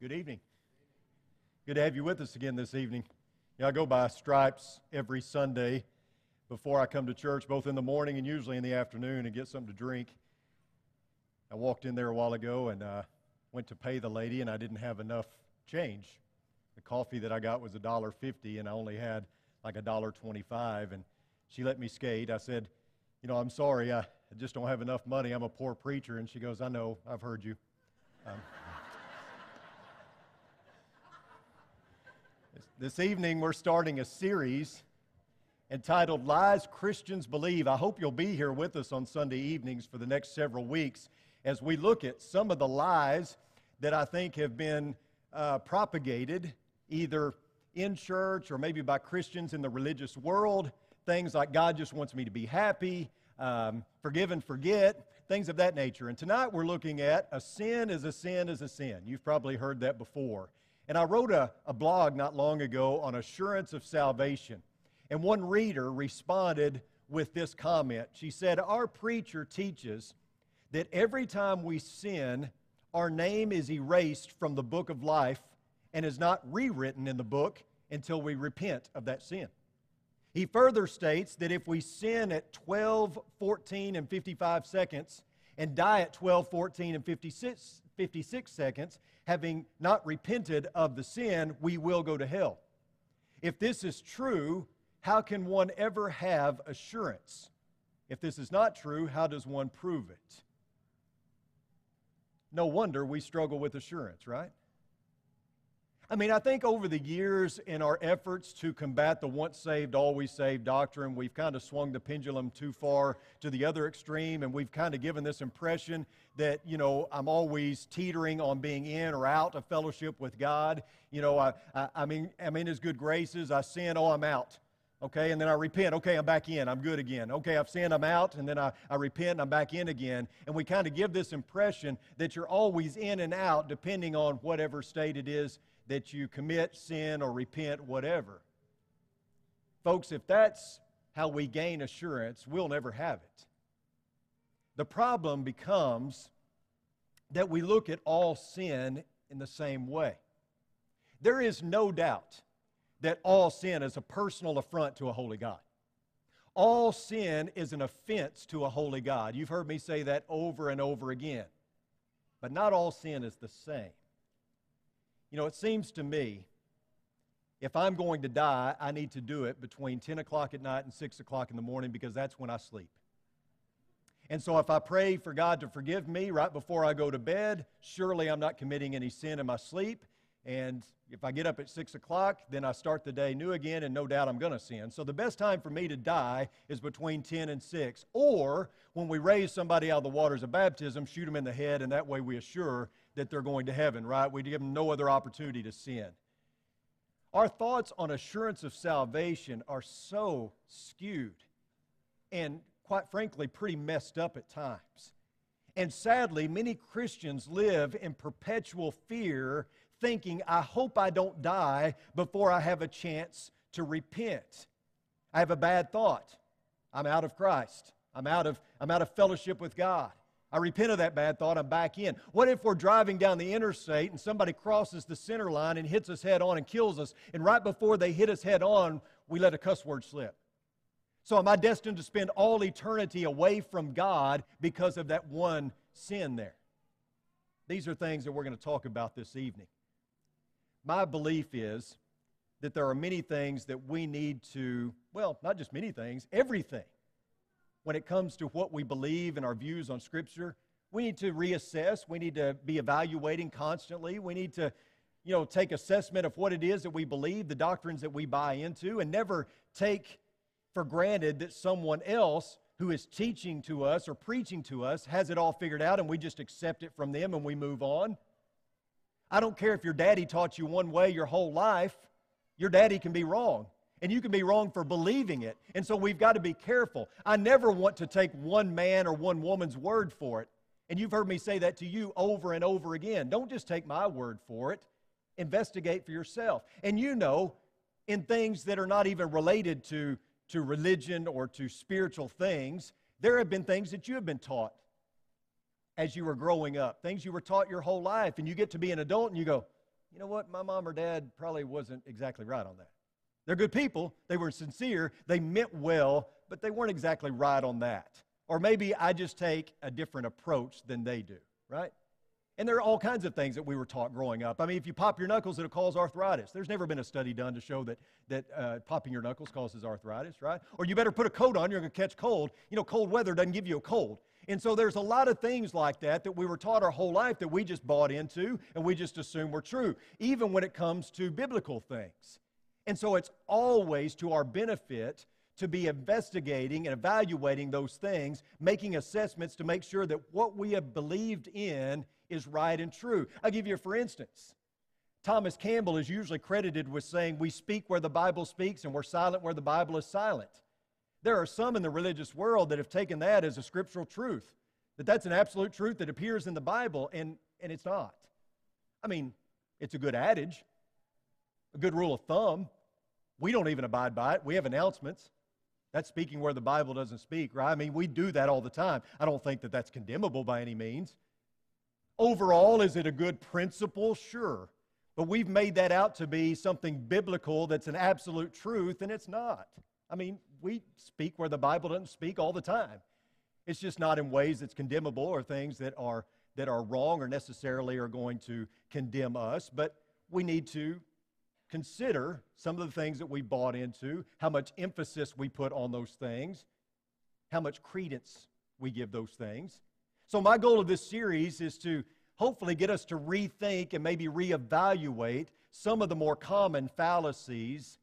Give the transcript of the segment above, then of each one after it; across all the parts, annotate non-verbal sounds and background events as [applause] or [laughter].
Good evening. Good to have you with us again this evening. Know, I go by Stripes every Sunday before I come to church, both in the morning and usually in the afternoon, and get something to drink. I walked in there a while ago and uh, went to pay the lady, and I didn't have enough change. The coffee that I got was a dollar fifty, and I only had like a dollar twenty-five. And she let me skate. I said, "You know, I'm sorry. I just don't have enough money. I'm a poor preacher." And she goes, "I know. I've heard you." Um, this evening, we're starting a series entitled Lies Christians Believe. I hope you'll be here with us on Sunday evenings for the next several weeks as we look at some of the lies that I think have been uh, propagated either in church or maybe by Christians in the religious world. Things like God just wants me to be happy, um, forgive and forget, things of that nature. And tonight we're looking at a sin is a sin is a sin. You've probably heard that before. And I wrote a, a blog not long ago on assurance of salvation. And one reader responded with this comment. She said, Our preacher teaches that every time we sin, our name is erased from the book of life and is not rewritten in the book until we repent of that sin. He further states that if we sin at 12, 14, and 55 seconds and die at 12, 14, and 56, 56 seconds, having not repented of the sin, we will go to hell. If this is true, how can one ever have assurance? If this is not true, how does one prove it? No wonder we struggle with assurance, right? I mean, I think over the years, in our efforts to combat the once saved, always saved doctrine, we've kind of swung the pendulum too far to the other extreme, and we've kind of given this impression that, you know, I'm always teetering on being in or out of fellowship with God. You know, I, I, I mean, I'm in His good graces. I sin, oh, I'm out. Okay, and then I repent. Okay, I'm back in. I'm good again. Okay, I've sinned, I'm out, and then I, I repent, and I'm back in again. And we kind of give this impression that you're always in and out depending on whatever state it is that you commit sin or repent, whatever. Folks, if that's how we gain assurance, we'll never have it. The problem becomes that we look at all sin in the same way. There is no doubt that all sin is a personal affront to a holy God. All sin is an offense to a holy God. You've heard me say that over and over again. But not all sin is the same. You know, it seems to me if I'm going to die, I need to do it between 10 o'clock at night and 6 o'clock in the morning because that's when I sleep. And so if I pray for God to forgive me right before I go to bed, surely I'm not committing any sin in my sleep. And if I get up at 6 o'clock, then I start the day new again, and no doubt I'm going to sin. So the best time for me to die is between 10 and 6. Or when we raise somebody out of the waters of baptism, shoot them in the head, and that way we assure that they're going to heaven, right? We give them no other opportunity to sin. Our thoughts on assurance of salvation are so skewed and, quite frankly, pretty messed up at times. And sadly, many Christians live in perpetual fear thinking, I hope I don't die before I have a chance to repent. I have a bad thought. I'm out of Christ. I'm out of, I'm out of fellowship with God. I repent of that bad thought. I'm back in. What if we're driving down the interstate and somebody crosses the center line and hits us head on and kills us, and right before they hit us head on, we let a cuss word slip? So am I destined to spend all eternity away from God because of that one sin there? These are things that we're going to talk about this evening. My belief is that there are many things that we need to, well, not just many things, everything. When it comes to what we believe and our views on Scripture, we need to reassess. We need to be evaluating constantly. We need to, you know, take assessment of what it is that we believe, the doctrines that we buy into, and never take for granted that someone else who is teaching to us or preaching to us has it all figured out and we just accept it from them and we move on. I don't care if your daddy taught you one way your whole life, your daddy can be wrong. And you can be wrong for believing it. And so we've got to be careful. I never want to take one man or one woman's word for it. And you've heard me say that to you over and over again. Don't just take my word for it, investigate for yourself. And you know, in things that are not even related to, to religion or to spiritual things, there have been things that you have been taught as you were growing up, things you were taught your whole life, and you get to be an adult and you go, you know what, my mom or dad probably wasn't exactly right on that. They're good people, they were sincere, they meant well, but they weren't exactly right on that. Or maybe I just take a different approach than they do, right? And there are all kinds of things that we were taught growing up. I mean, if you pop your knuckles, it'll cause arthritis. There's never been a study done to show that, that uh, popping your knuckles causes arthritis, right? Or you better put a coat on, you're going to catch cold. You know, cold weather doesn't give you a cold. And so there's a lot of things like that that we were taught our whole life that we just bought into and we just assume were true, even when it comes to biblical things. And so it's always to our benefit to be investigating and evaluating those things, making assessments to make sure that what we have believed in is right and true. I'll give you for instance. Thomas Campbell is usually credited with saying, We speak where the Bible speaks and we're silent where the Bible is silent. There are some in the religious world that have taken that as a scriptural truth, that that's an absolute truth that appears in the Bible, and, and it's not. I mean, it's a good adage, a good rule of thumb. We don't even abide by it. We have announcements. That's speaking where the Bible doesn't speak, right? I mean, we do that all the time. I don't think that that's condemnable by any means. Overall, is it a good principle? Sure. But we've made that out to be something biblical that's an absolute truth, and it's not. I mean, we speak where the Bible doesn't speak all the time. It's just not in ways that's condemnable or things that are, that are wrong or necessarily are going to condemn us, but we need to consider some of the things that we bought into, how much emphasis we put on those things, how much credence we give those things. So, my goal of this series is to hopefully get us to rethink and maybe reevaluate some of the more common fallacies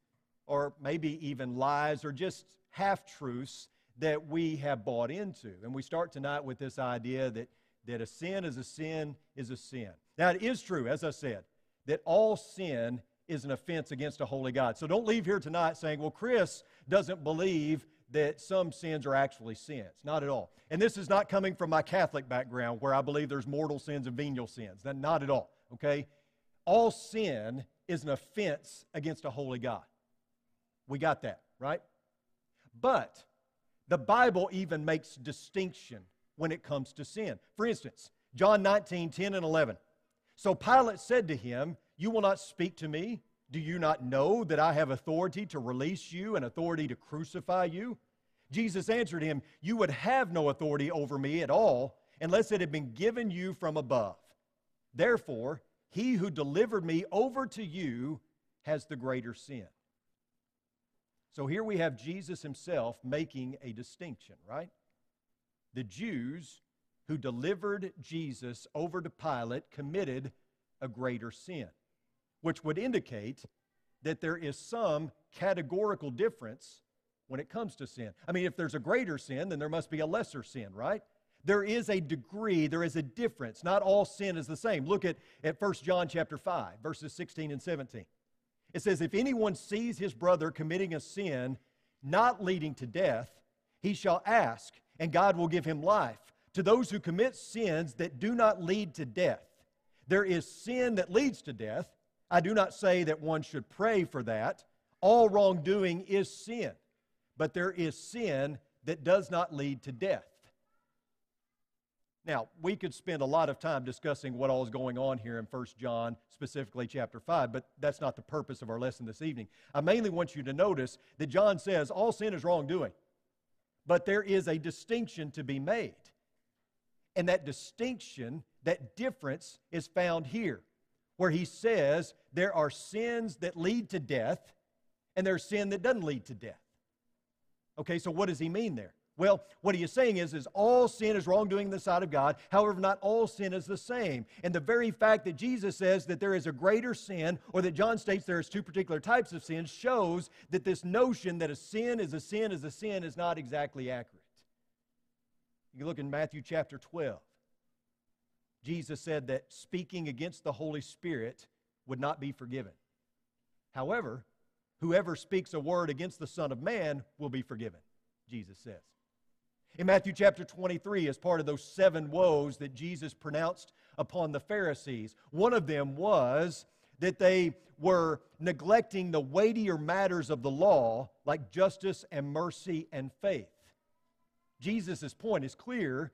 or maybe even lies or just half truths that we have bought into. And we start tonight with this idea that, that a sin is a sin is a sin. Now, it is true, as I said, that all sin is an offense against a holy God. So don't leave here tonight saying, well, Chris doesn't believe that some sins are actually sins. Not at all. And this is not coming from my Catholic background where I believe there's mortal sins and venial sins. Not at all. Okay? All sin is an offense against a holy God. We got that, right? But the Bible even makes distinction when it comes to sin. For instance, John 19, 10 and 11. So Pilate said to him, You will not speak to me? Do you not know that I have authority to release you and authority to crucify you? Jesus answered him, You would have no authority over me at all unless it had been given you from above. Therefore, he who delivered me over to you has the greater sin. So here we have Jesus himself making a distinction, right? The Jews who delivered Jesus over to Pilate committed a greater sin, which would indicate that there is some categorical difference when it comes to sin. I mean, if there's a greater sin, then there must be a lesser sin, right? There is a degree, there is a difference. Not all sin is the same. Look at, at 1 John chapter 5, verses 16 and 17. It says, If anyone sees his brother committing a sin not leading to death, he shall ask, and God will give him life. To those who commit sins that do not lead to death, there is sin that leads to death. I do not say that one should pray for that. All wrongdoing is sin, but there is sin that does not lead to death. Now, we could spend a lot of time discussing what all is going on here in 1 John, specifically chapter 5, but that's not the purpose of our lesson this evening. I mainly want you to notice that John says all sin is wrongdoing, but there is a distinction to be made. And that distinction, that difference, is found here, where he says there are sins that lead to death, and there's sin that doesn't lead to death. Okay, so what does he mean there? Well, what he is saying is, is all sin is wrongdoing in the sight of God. However, not all sin is the same. And the very fact that Jesus says that there is a greater sin, or that John states there is two particular types of sin, shows that this notion that a sin is a sin is a sin is not exactly accurate. You look in Matthew chapter 12. Jesus said that speaking against the Holy Spirit would not be forgiven. However, whoever speaks a word against the Son of Man will be forgiven, Jesus says. In Matthew chapter 23, as part of those seven woes that Jesus pronounced upon the Pharisees, one of them was that they were neglecting the weightier matters of the law, like justice and mercy and faith. Jesus' point is clear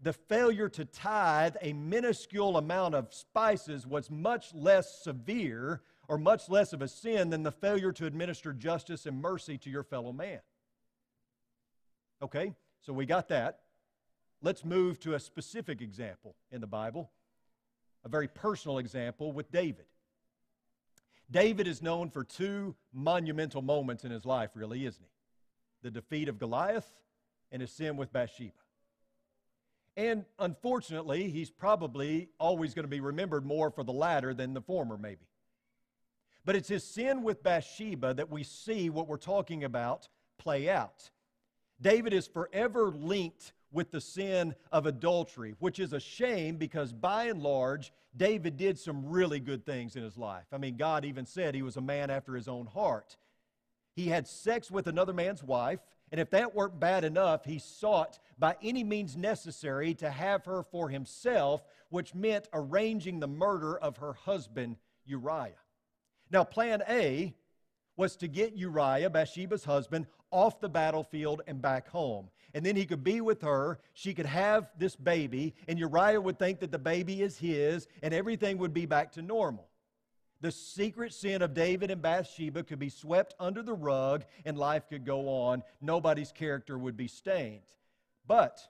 the failure to tithe a minuscule amount of spices was much less severe or much less of a sin than the failure to administer justice and mercy to your fellow man. Okay, so we got that. Let's move to a specific example in the Bible, a very personal example with David. David is known for two monumental moments in his life, really, isn't he? The defeat of Goliath and his sin with Bathsheba. And unfortunately, he's probably always going to be remembered more for the latter than the former, maybe. But it's his sin with Bathsheba that we see what we're talking about play out. David is forever linked with the sin of adultery, which is a shame because by and large, David did some really good things in his life. I mean, God even said he was a man after his own heart. He had sex with another man's wife, and if that weren't bad enough, he sought by any means necessary to have her for himself, which meant arranging the murder of her husband, Uriah. Now, plan A was to get Uriah, Bathsheba's husband, off the battlefield and back home. And then he could be with her, she could have this baby, and Uriah would think that the baby is his, and everything would be back to normal. The secret sin of David and Bathsheba could be swept under the rug, and life could go on. Nobody's character would be stained. But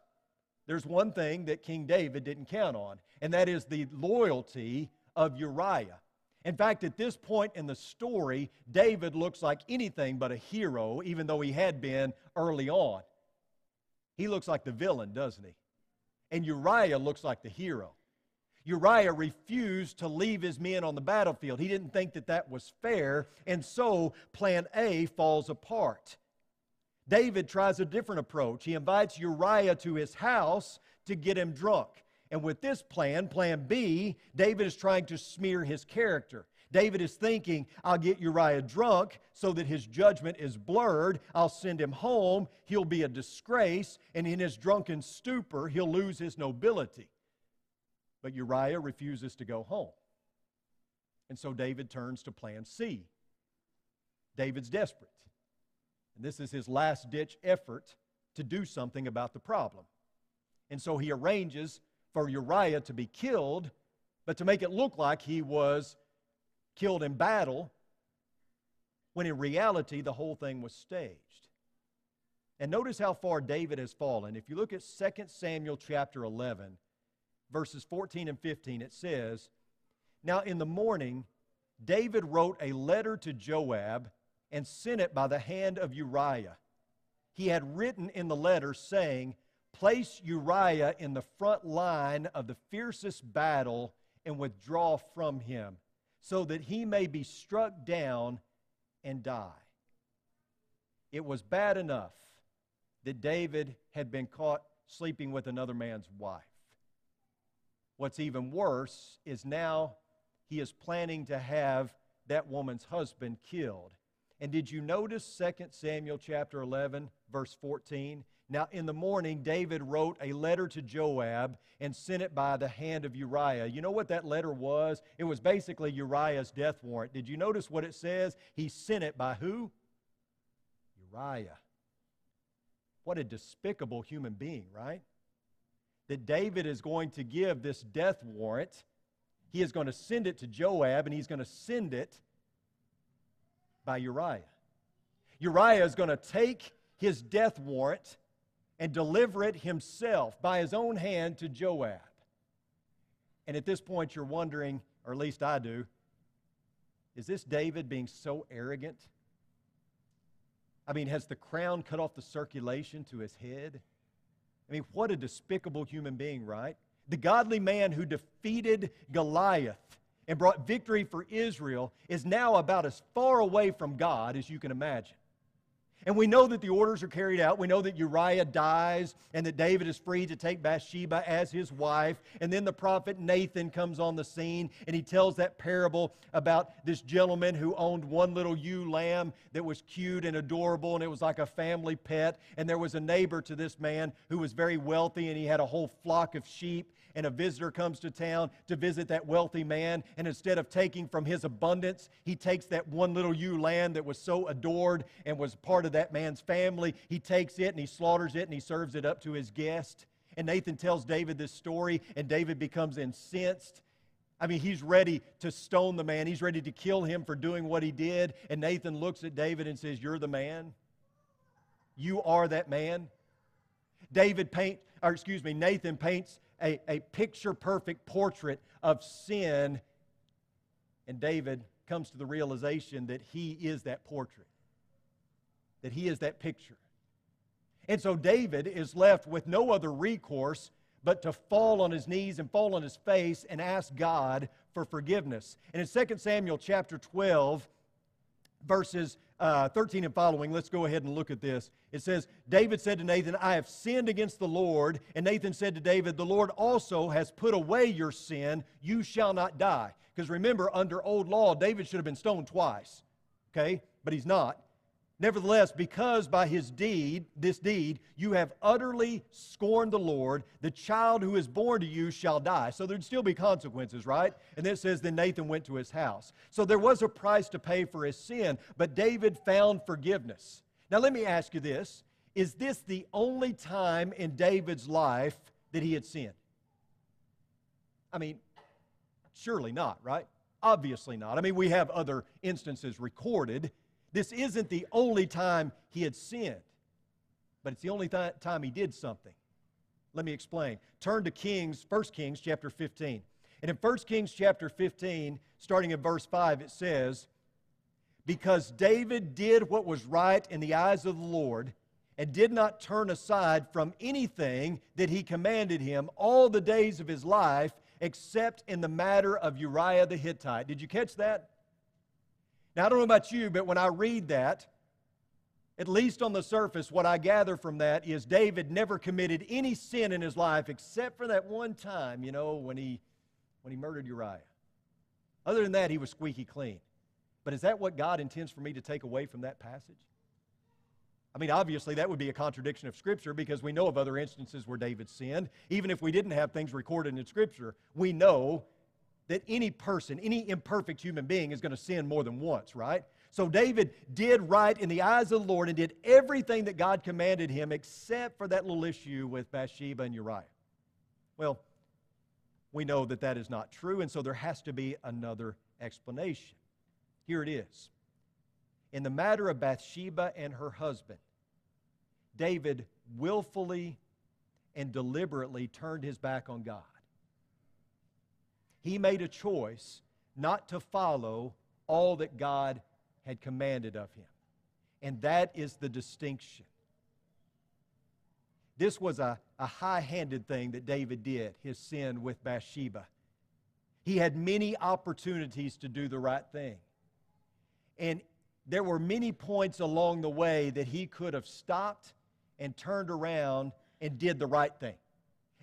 there's one thing that King David didn't count on, and that is the loyalty of Uriah. In fact, at this point in the story, David looks like anything but a hero, even though he had been early on. He looks like the villain, doesn't he? And Uriah looks like the hero. Uriah refused to leave his men on the battlefield. He didn't think that that was fair, and so plan A falls apart. David tries a different approach. He invites Uriah to his house to get him drunk. And with this plan, plan B, David is trying to smear his character. David is thinking, I'll get Uriah drunk so that his judgment is blurred. I'll send him home. He'll be a disgrace. And in his drunken stupor, he'll lose his nobility. But Uriah refuses to go home. And so David turns to plan C. David's desperate. And this is his last ditch effort to do something about the problem. And so he arranges for Uriah to be killed, but to make it look like he was killed in battle, when in reality the whole thing was staged. And notice how far David has fallen. If you look at 2 Samuel chapter 11, verses 14 and 15, it says, Now in the morning, David wrote a letter to Joab and sent it by the hand of Uriah. He had written in the letter saying, Place Uriah in the front line of the fiercest battle and withdraw from him, so that he may be struck down and die. It was bad enough that David had been caught sleeping with another man's wife. What's even worse is now he is planning to have that woman's husband killed. And did you notice 2 Samuel chapter 11 verse 14? Now, in the morning, David wrote a letter to Joab and sent it by the hand of Uriah. You know what that letter was? It was basically Uriah's death warrant. Did you notice what it says? He sent it by who? Uriah. What a despicable human being, right? That David is going to give this death warrant. He is going to send it to Joab, and he's going to send it by Uriah. Uriah is going to take his death warrant and deliver it himself by his own hand to Joab. And at this point, you're wondering, or at least I do, is this David being so arrogant? I mean, has the crown cut off the circulation to his head? I mean, what a despicable human being, right? The godly man who defeated Goliath and brought victory for Israel is now about as far away from God as you can imagine. And we know that the orders are carried out. We know that Uriah dies and that David is free to take Bathsheba as his wife. And then the prophet Nathan comes on the scene and he tells that parable about this gentleman who owned one little ewe lamb that was cute and adorable and it was like a family pet. And there was a neighbor to this man who was very wealthy and he had a whole flock of sheep and a visitor comes to town to visit that wealthy man, and instead of taking from his abundance, he takes that one little ewe lamb that was so adored and was part of that man's family. He takes it and he slaughters it and he serves it up to his guest. And Nathan tells David this story, and David becomes incensed. I mean, he's ready to stone the man. He's ready to kill him for doing what he did. And Nathan looks at David and says, You're the man. You are that man. David paint, or excuse me, Nathan paints a, a picture perfect portrait of sin. And David comes to the realization that he is that portrait, that he is that picture. And so David is left with no other recourse but to fall on his knees and fall on his face and ask God for forgiveness. And in 2 Samuel chapter 12, verses uh, 13 and following, let's go ahead and look at this. It says, David said to Nathan, I have sinned against the Lord. And Nathan said to David, The Lord also has put away your sin. You shall not die. Because remember, under old law, David should have been stoned twice. Okay? But he's not. Nevertheless, because by his deed, this deed, you have utterly scorned the Lord, the child who is born to you shall die. So there'd still be consequences, right? And then it says, then Nathan went to his house. So there was a price to pay for his sin, but David found forgiveness. Now let me ask you this Is this the only time in David's life that he had sinned? I mean, surely not, right? Obviously not. I mean, we have other instances recorded this isn't the only time he had sinned, but it's the only th- time he did something. Let me explain. Turn to Kings, 1 Kings chapter 15. And in 1 Kings chapter 15, starting in verse 5, it says, Because David did what was right in the eyes of the Lord, and did not turn aside from anything that he commanded him all the days of his life, except in the matter of Uriah the Hittite. Did you catch that? Now, I don't know about you, but when I read that, at least on the surface, what I gather from that is David never committed any sin in his life except for that one time, you know, when he, when he murdered Uriah. Other than that, he was squeaky clean. But is that what God intends for me to take away from that passage? I mean, obviously, that would be a contradiction of Scripture because we know of other instances where David sinned. Even if we didn't have things recorded in Scripture, we know that any person, any imperfect human being is going to sin more than once, right? So David did right in the eyes of the Lord and did everything that God commanded him except for that little issue with Bathsheba and Uriah. Well, we know that that is not true, and so there has to be another explanation. Here it is. In the matter of Bathsheba and her husband, David willfully and deliberately turned his back on God he made a choice not to follow all that God had commanded of him. And that is the distinction. This was a, a high handed thing that David did, his sin with Bathsheba. He had many opportunities to do the right thing. And there were many points along the way that he could have stopped and turned around and did the right thing.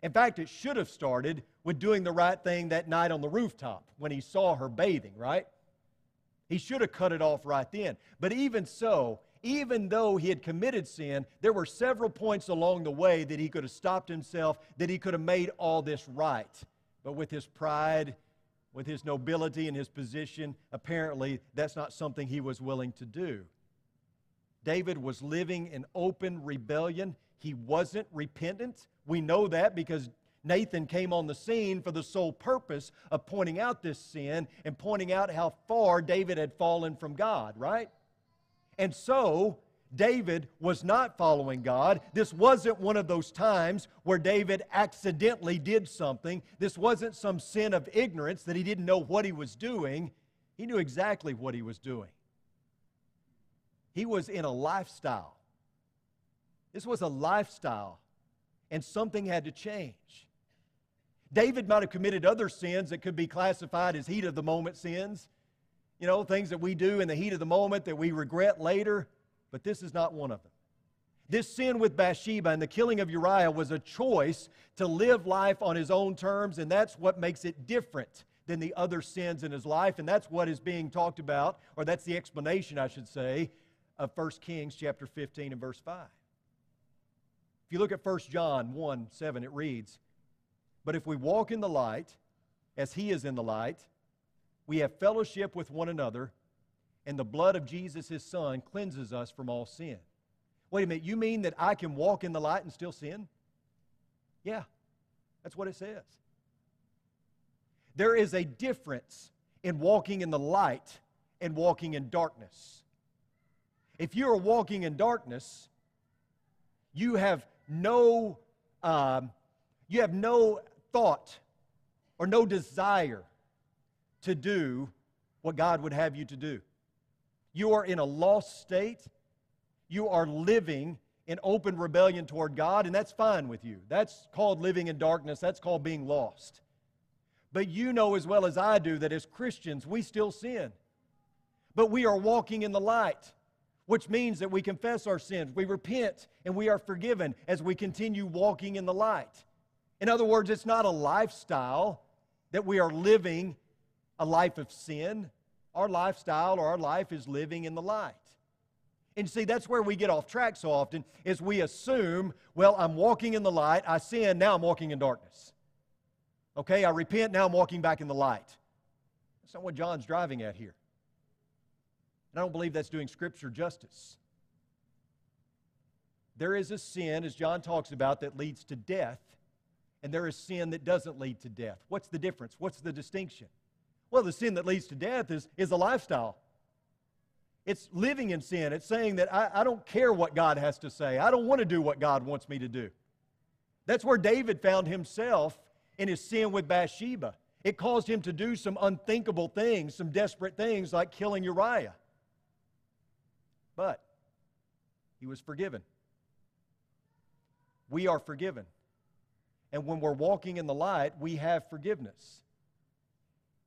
In fact, it should have started with doing the right thing that night on the rooftop when he saw her bathing, right? He should have cut it off right then. But even so, even though he had committed sin, there were several points along the way that he could have stopped himself, that he could have made all this right. But with his pride, with his nobility and his position, apparently that's not something he was willing to do. David was living in open rebellion. He wasn't repentant. We know that because Nathan came on the scene for the sole purpose of pointing out this sin and pointing out how far David had fallen from God, right? And so, David was not following God. This wasn't one of those times where David accidentally did something. This wasn't some sin of ignorance that he didn't know what he was doing. He knew exactly what he was doing. He was in a lifestyle. This was a lifestyle, and something had to change. David might have committed other sins that could be classified as heat of the moment sins. You know, things that we do in the heat of the moment that we regret later, but this is not one of them. This sin with Bathsheba and the killing of Uriah was a choice to live life on his own terms, and that's what makes it different than the other sins in his life, and that's what is being talked about, or that's the explanation, I should say, of 1 Kings chapter 15 and verse 5. If you look at 1 John 1 7, it reads, but if we walk in the light, as he is in the light, we have fellowship with one another, and the blood of Jesus, his son, cleanses us from all sin. Wait a minute, you mean that I can walk in the light and still sin? Yeah, that's what it says. There is a difference in walking in the light and walking in darkness. If you are walking in darkness, you have no, um, you have no thought or no desire to do what God would have you to do. You are in a lost state. You are living in open rebellion toward God, and that's fine with you. That's called living in darkness. That's called being lost. But you know as well as I do that as Christians, we still sin. But we are walking in the light, which means that we confess our sins, we repent, and we are forgiven as we continue walking in the light. In other words, it's not a lifestyle that we are living a life of sin. Our lifestyle or our life is living in the light. And see, that's where we get off track so often, is we assume, well, I'm walking in the light, I sin, now I'm walking in darkness. Okay, I repent, now I'm walking back in the light. That's not what John's driving at here. And I don't believe that's doing Scripture justice. There is a sin, as John talks about, that leads to death, and there is sin that doesn't lead to death. What's the difference? What's the distinction? Well, the sin that leads to death is, is a lifestyle. It's living in sin. It's saying that I, I don't care what God has to say. I don't want to do what God wants me to do. That's where David found himself in his sin with Bathsheba. It caused him to do some unthinkable things, some desperate things like killing Uriah. But he was forgiven. We are forgiven. And when we're walking in the light, we have forgiveness.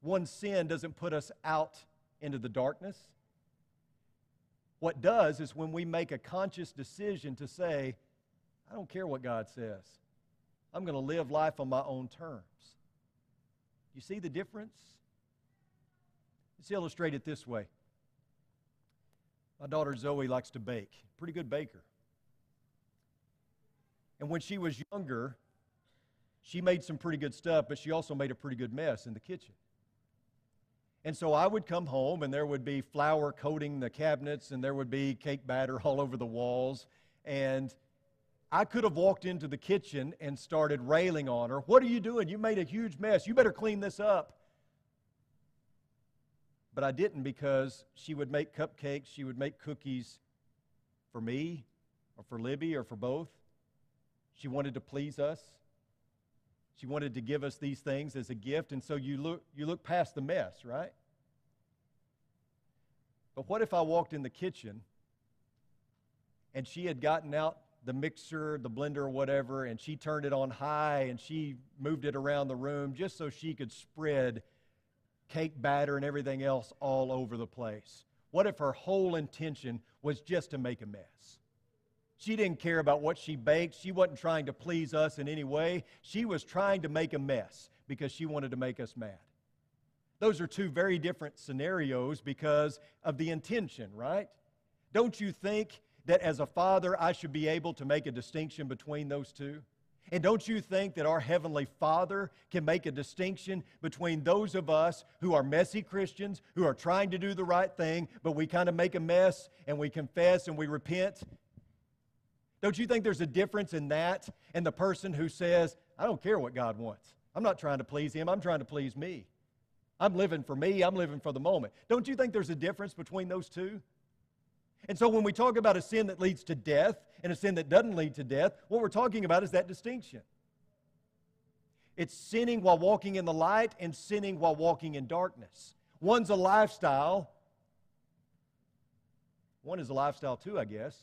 One sin doesn't put us out into the darkness. What does is when we make a conscious decision to say, I don't care what God says, I'm going to live life on my own terms. You see the difference? Let's illustrate it this way. My daughter Zoe likes to bake, pretty good baker. And when she was younger, she made some pretty good stuff, but she also made a pretty good mess in the kitchen. And so I would come home, and there would be flour coating the cabinets, and there would be cake batter [laughs] all over the walls. And I could have walked into the kitchen and started railing on her. What are you doing? You made a huge mess. You better clean this up. But I didn't because she would make cupcakes, she would make cookies for me, or for Libby, or for both. She wanted to please us. She wanted to give us these things as a gift, and so you look, you look past the mess, right? But what if I walked in the kitchen and she had gotten out the mixer, the blender, or whatever, and she turned it on high and she moved it around the room just so she could spread cake batter and everything else all over the place? What if her whole intention was just to make a mess? She didn't care about what she baked. She wasn't trying to please us in any way. She was trying to make a mess because she wanted to make us mad. Those are two very different scenarios because of the intention, right? Don't you think that as a father, I should be able to make a distinction between those two? And don't you think that our Heavenly Father can make a distinction between those of us who are messy Christians, who are trying to do the right thing, but we kind of make a mess and we confess and we repent, don't you think there's a difference in that and the person who says, I don't care what God wants? I'm not trying to please Him, I'm trying to please me. I'm living for me, I'm living for the moment. Don't you think there's a difference between those two? And so when we talk about a sin that leads to death and a sin that doesn't lead to death, what we're talking about is that distinction. It's sinning while walking in the light and sinning while walking in darkness. One's a lifestyle, one is a lifestyle too, I guess.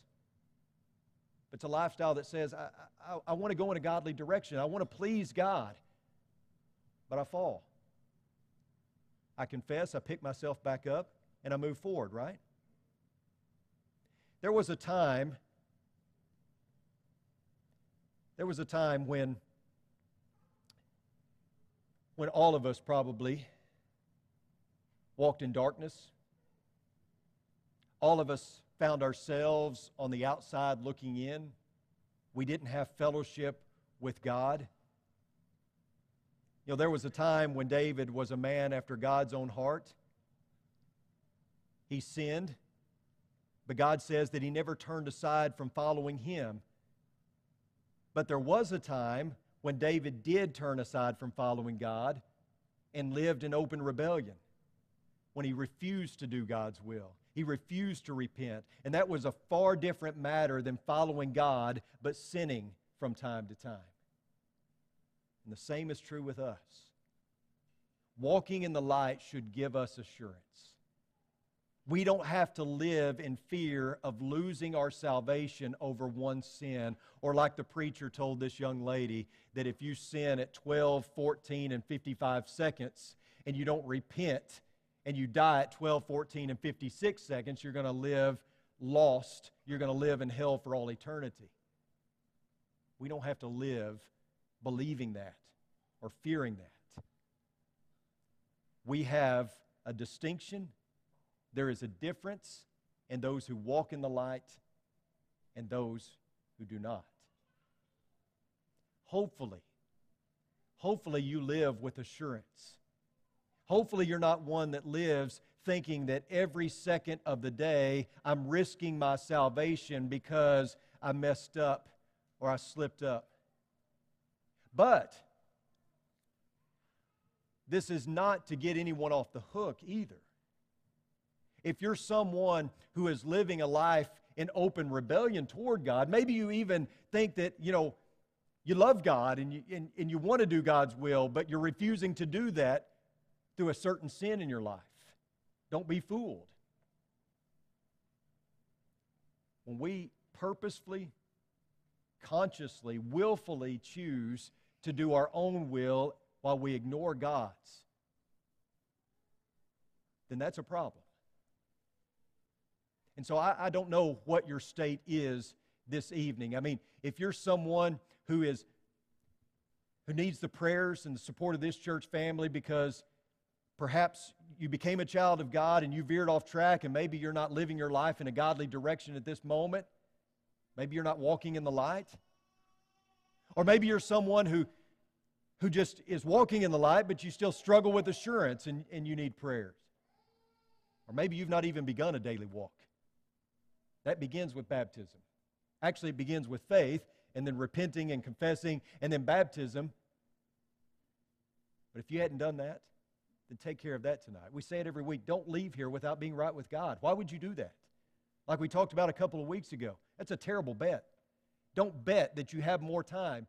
But it's a lifestyle that says, I, I, I want to go in a godly direction. I want to please God. But I fall. I confess, I pick myself back up, and I move forward, right? There was a time, there was a time when, when all of us probably walked in darkness. All of us found ourselves on the outside looking in. We didn't have fellowship with God. You know, there was a time when David was a man after God's own heart. He sinned, but God says that he never turned aside from following him. But there was a time when David did turn aside from following God and lived in open rebellion, when he refused to do God's will. He refused to repent. And that was a far different matter than following God, but sinning from time to time. And the same is true with us. Walking in the light should give us assurance. We don't have to live in fear of losing our salvation over one sin, or like the preacher told this young lady, that if you sin at 12, 14, and 55 seconds and you don't repent and you die at 12, 14, and 56 seconds, you're going to live lost. You're going to live in hell for all eternity. We don't have to live believing that or fearing that. We have a distinction, there is a difference in those who walk in the light and those who do not. Hopefully, hopefully you live with assurance. Hopefully you're not one that lives thinking that every second of the day I'm risking my salvation because I messed up or I slipped up. But this is not to get anyone off the hook either. If you're someone who is living a life in open rebellion toward God, maybe you even think that, you know, you love God and you, and, and you want to do God's will, but you're refusing to do that through a certain sin in your life. Don't be fooled. When we purposefully, consciously, willfully choose to do our own will while we ignore God's, then that's a problem. And so I, I, don't know what your state is this evening. I mean, if you're someone who is who needs the prayers and the support of this church family because perhaps you became a child of God and you veered off track and maybe you're not living your life in a godly direction at this moment. Maybe you're not walking in the light. Or maybe you're someone who who just is walking in the light, but you still struggle with assurance and, and you need prayers. Or maybe you've not even begun a daily walk. That begins with baptism. Actually, it begins with faith and then repenting and confessing and then baptism. But if you hadn't done that, then take care of that tonight. We say it every week don't leave here without being right with God. Why would you do that? Like we talked about a couple of weeks ago. That's a terrible bet. Don't bet that you have more time